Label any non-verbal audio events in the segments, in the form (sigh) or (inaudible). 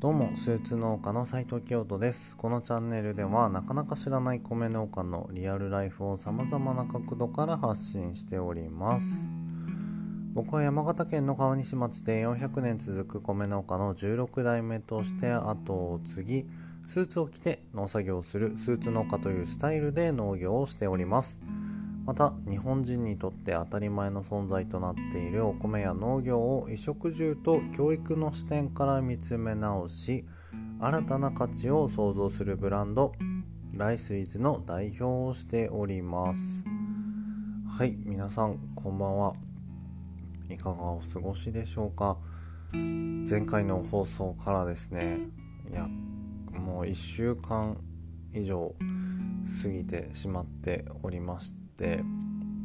どうもスーツ農家の斉藤清人です。このチャンネルではなかなか知らない米農家のリアルライフを様々な角度から発信しております。僕は山形県の川西町で400年続く米農家の16代目として後を継ぎスーツを着て農作業をするスーツ農家というスタイルで農業をしております。また日本人にとって当たり前の存在となっているお米や農業を衣食住と教育の視点から見つめ直し新たな価値を創造するブランドライスイズの代表をしております。はい皆さんこんばんは。いかがお過ごしでしょうか？前回の放送からですねいやもう1週間以上過ぎてしまっておりましてって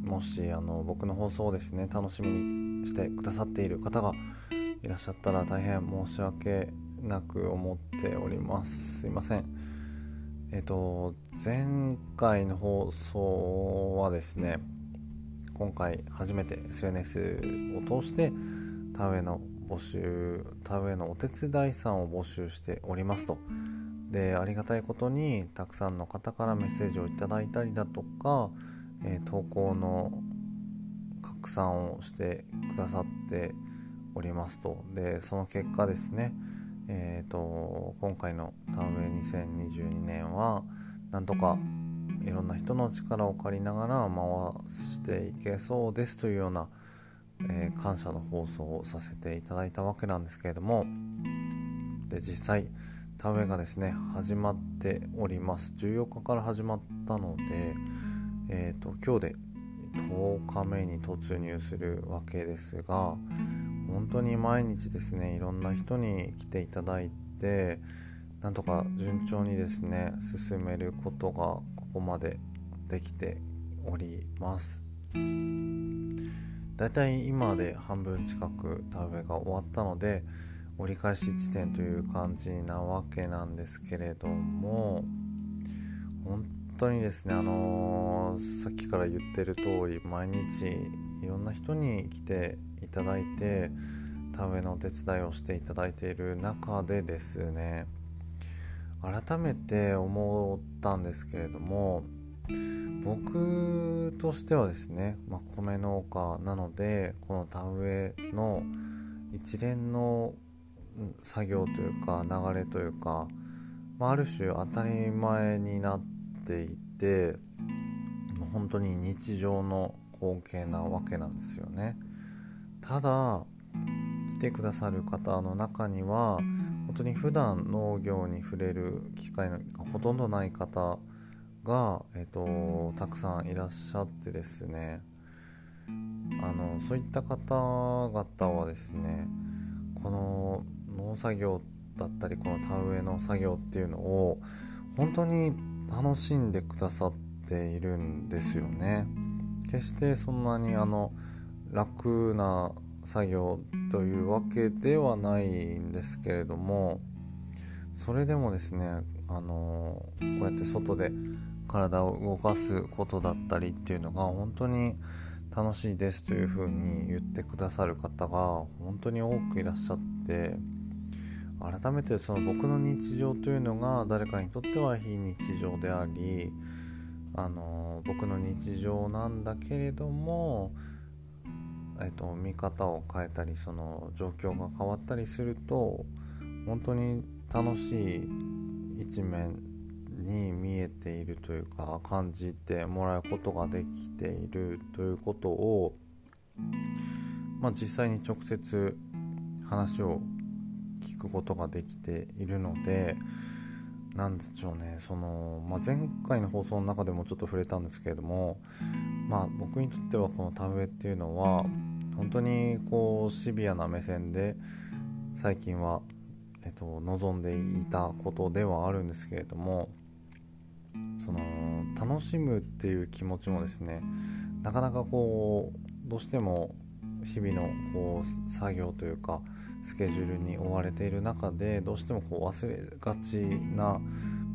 もしあの僕の放送をですね楽しみにしてくださっている方がいらっしゃったら大変申し訳なく思っております。すいません。えっと前回の放送はですね今回初めて SNS を通して田植えの募集田植えのお手伝いさんを募集しておりますと。でありがたいことにたくさんの方からメッセージをいただいたりだとかえー、投稿の拡散をしてくださっておりますと。でその結果ですねえーと、今回の田植え2022年はなんとかいろんな人の力を借りながら回していけそうですというような、えー、感謝の放送をさせていただいたわけなんですけれどもで実際田植えがですね始まっております。14日から始まったのでえーと、今日で10日目に突入するわけですが本当に毎日ですねいろんな人に来ていただいてなんとか順調にですね進めることがここまでできております。だいたい今で半分近く田植えが終わったので折り返し地点という感じなわけなんですけれども本当にですねあのー、さっきから言ってる通り毎日いろんな人に来ていただいて田植えのお手伝いをしていただいている中でですね改めて思ったんですけれども僕としてはですね、まあ、米農家なのでこの田植えの一連の作業というか流れというか、まあ、ある種当たり前になってていて本当に日常の光景なわけなんですよね。ただ来てくださる方の中には本当に普段農業に触れる機会がほとんどない方が、えーと、たくさんいらっしゃってですね。あのそういった方々はですねこの農作業だったりこの田植えの作業っていうのを本当に楽しんでくださっているんですよね。決してそんなにあの楽な作業というわけではないんですけれどもそれでもですねあのこうやって外で体を動かすことだったりっていうのが本当に楽しいですというふうに言ってくださる方が本当に多くいらっしゃって改めてその僕の日常というのが誰かにとっては非日常でありあの僕の日常なんだけれども、えっと、見方を変えたりその状況が変わったりすると本当に楽しい一面に見えているというか感じてもらうことができているということを、まあ、実際に直接話を聞くことができているので何でしょうね。その、まあ、前回の放送の中でもちょっと触れたんですけれども、まあ、僕にとってはこの田植えっていうのは本当にこうシビアな目線で最近は、えっと、望んでいたことではあるんですけれどもその楽しむっていう気持ちもですねなかなかこうどうしても日々のこう作業というかスケジュールに追われている中でどうしてもこう忘れがちな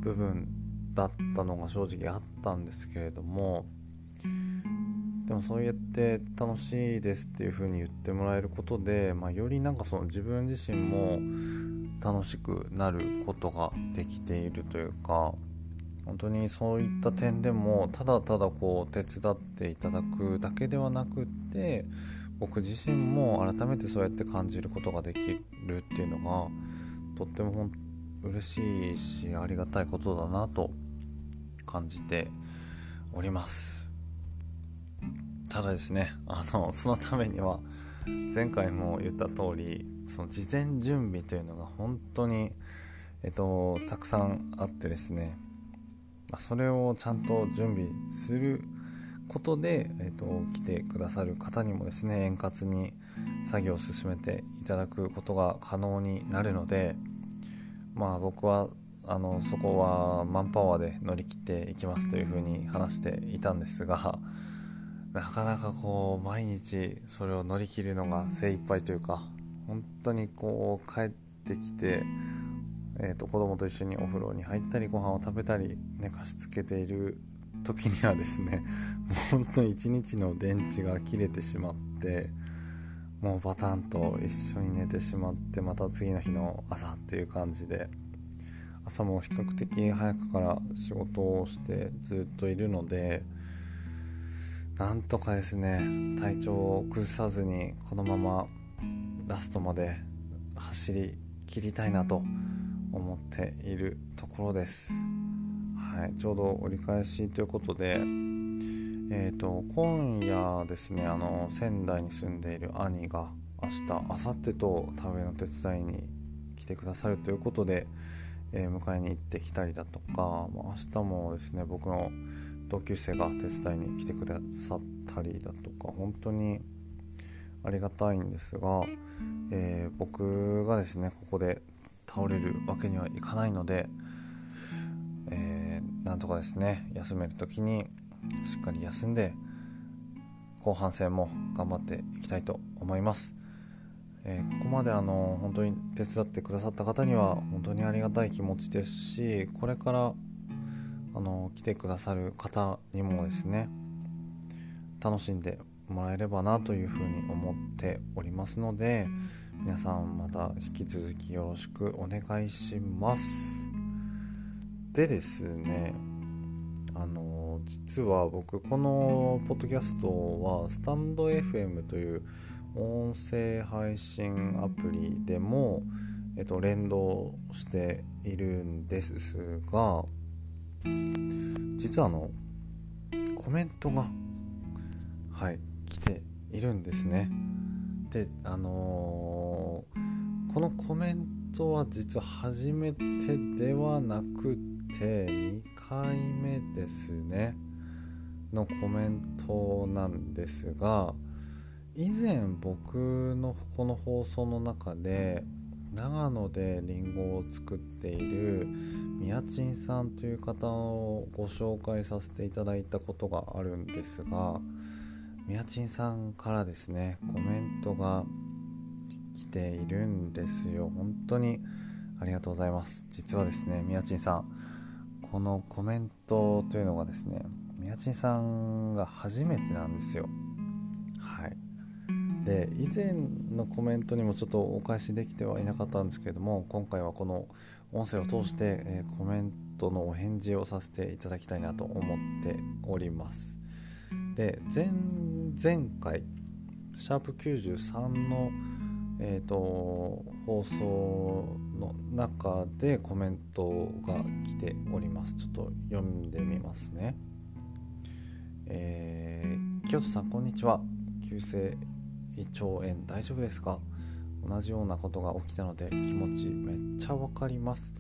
部分だったのが正直あったんですけれどもでもそうやって楽しいですっていう風に言ってもらえることで、まあ、よりなんかその自分自身も楽しくなることができているというか本当にそういった点でもただただこう手伝っていただくだけではなくって僕自身も改めてそうやって感じることができるっていうのがとっても嬉しいしありがたいことだなと感じております。ただですねあの (laughs) そのためには前回も言った通りその事前準備というのが本当にえっとたくさんあってですねまそれをちゃんと準備することで、えーと、来てくださる方にもですね円滑に作業を進めていただくことが可能になるのでまあ僕はあのそこはマンパワーで乗り切っていきますというふうに話していたんですがなかなかこう毎日それを乗り切るのが精一杯というか本当にこう帰ってきてえーと、子供と一緒にお風呂に入ったりご飯を食べたり寝かしつけている時にはですねもう本当に一日の電池が切れてしまってもうバタンと一緒に寝てしまってまた次の日の朝っていう感じで朝も比較的早くから仕事をしてずっといるのでなんとかですね体調を崩さずにこのままラストまで走り切りたいなと思っているところです。はい、ちょうど折り返しということで、えーと、今夜ですねあの仙台に住んでいる兄が明日明後日と田植えの手伝いに来てくださるということで、えー、迎えに行ってきたりだとか明日もですね僕の同級生が手伝いに来てくださったりだとか本当にありがたいんですが、えー、僕がですねここで倒れるわけにはいかないので、んとかですね休める時にしっかり休んで後半戦も頑張っていきたいと思います、えー、ここまであの本当に手伝ってくださった方には本当にありがたい気持ちですしこれからあの来てくださる方にもですね楽しんでもらえればなというふうに思っておりますので皆さんまた引き続きよろしくお願いします。でですねあの実は僕このポッドキャストはスタンド FM という音声配信アプリでも、えっと、連動しているんですが実はあのコメントがはい来ているんですね。であのー、このコメントは実は初めてではなくて2回目ですね。のコメントなんですが以前僕のこの放送の中で長野でりんごを作っているみやちんさんという方をご紹介させていただいたことがあるんですがみやちんさんからですねコメントが来ているんですよ。本当にありがとうございます。実はですねみやちんさんこのコメントというのがですねみやちんさんが初めてなんですよ。はい。で以前のコメントにもちょっとお返しできてはいなかったんですけれども今回はこの音声を通して、えー、コメントのお返事をさせていただきたいなと思っております。で前前回シャープ93の、えーと、放送の中でコメントが来ております。ちょっと読んでみますね。えー、清人さんこんにちは。急性胃腸炎大丈夫ですか？同じようなことが起きたので気持ちめっちゃわかります。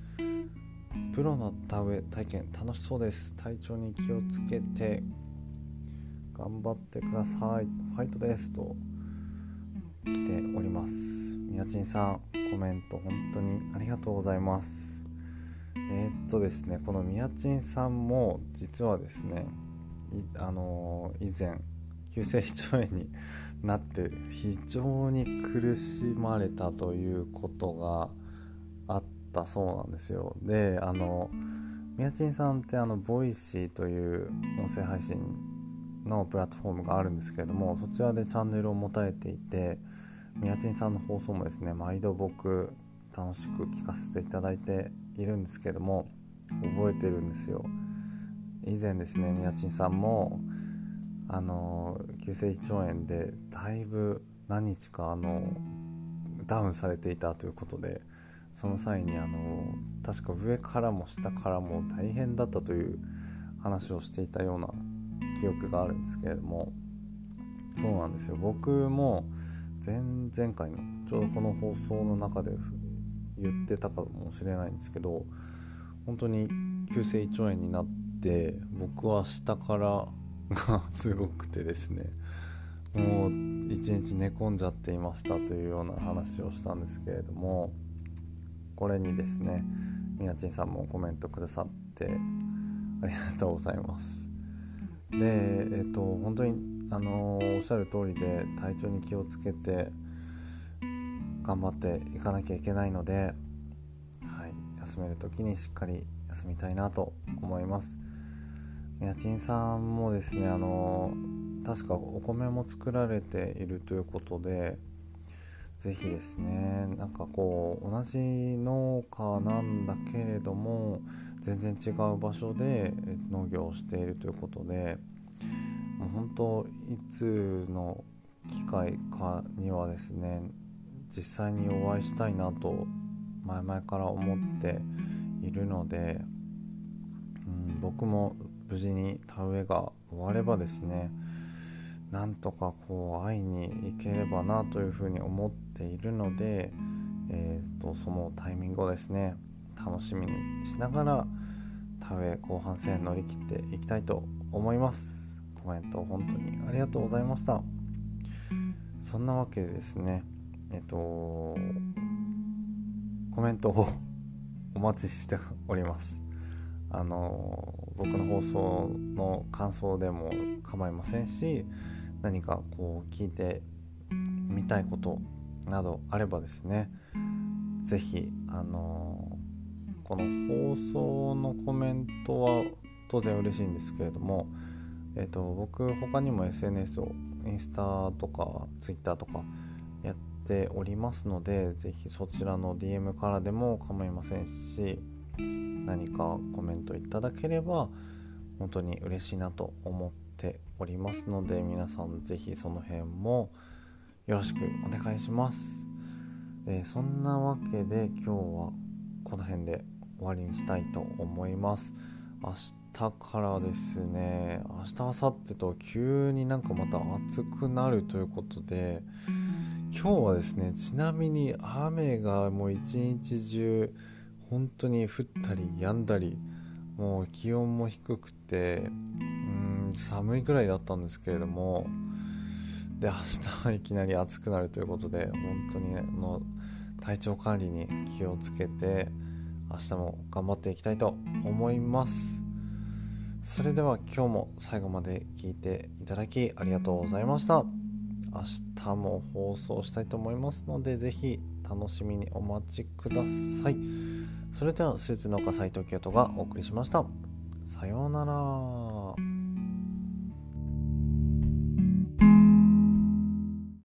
プロの田植え体験楽しそうです。体調に気をつけて。頑張ってください。ファイトです。と。来ております。みやちんさんコメント本当にありがとうございます。えー、っとですねこのみやちんさんも実はですねあのー、以前急性胃腸炎になって非常に苦しまれたということがあったそうなんですよ。であのみやちんさんってあのボイシーという音声配信のプラットフォームがあるんですけれどもそちらでチャンネルを持たれていて宮地さんの放送もですね毎度僕楽しく聞かせていただいているんですけども覚えてるんですよ。以前ですね宮地さんもあの急性胃腸炎でだいぶ何日かあのダウンされていたということでその際にあの確か上からも下からも大変だったという話をしていたような記憶があるんですけれどもそうなんですよ。僕も前々回のちょうどこの放送の中で言ってたかもしれないんですけど本当に急性胃腸炎になって僕は下からがすごくてですねもう一日寝込んじゃっていましたというような話をしたんですけれどもこれにですねみやちんさんもコメントくださってありがとうございます。でえっ、と本当にあのおっしゃる通りで体調に気をつけて頑張っていかなきゃいけないので、はい、休める時にしっかり休みたいなと思います。みやちんさんもですねあの確かお米も作られているということで是非ですねなんかこう同じ農家なんだけれども全然違う場所で農業をしているということで本当いつの機会かにはですね実際にお会いしたいなと前々から思っているので、うん、僕も無事に田植えが終わればですねなんとかこう会いに行ければなというふうに思っているので、えーと、そのタイミングをですね楽しみにしながら田植え後半戦乗り切っていきたいと思います。コメント本当にありがとうございました。そんなわけでですねえっとコメントを (laughs) お待ちしております。あの僕の放送の感想でも構いませんし何かこう聞いてみたいことなどあればですね是非あのこの放送のコメントは当然嬉しいんですけれども、えーと、僕他にも SNS をインスタとか Twitter とかやっておりますので是非そちらの DM からでも構いませんし何かコメントいただければ本当に嬉しいなと思っておりますので皆さん是非その辺もよろしくお願いします、えー、そんなわけで今日はこの辺で終わりにしたいと思います。明日からですね明日明後日と急になんかまた暑くなるということで今日はですねちなみに雨がもう一日中本当に降ったり止んだりもう気温も低くてうん寒いくらいだったんですけれどもで明日はいきなり暑くなるということで本当にの体調管理に気をつけて明日も頑張っていきたいと思います。それでは今日も最後まで聞いていただきありがとうございました。明日も放送したいと思いますので是非楽しみにお待ちください。それではスーツ農家斉藤清人がお送りしました。さようなら。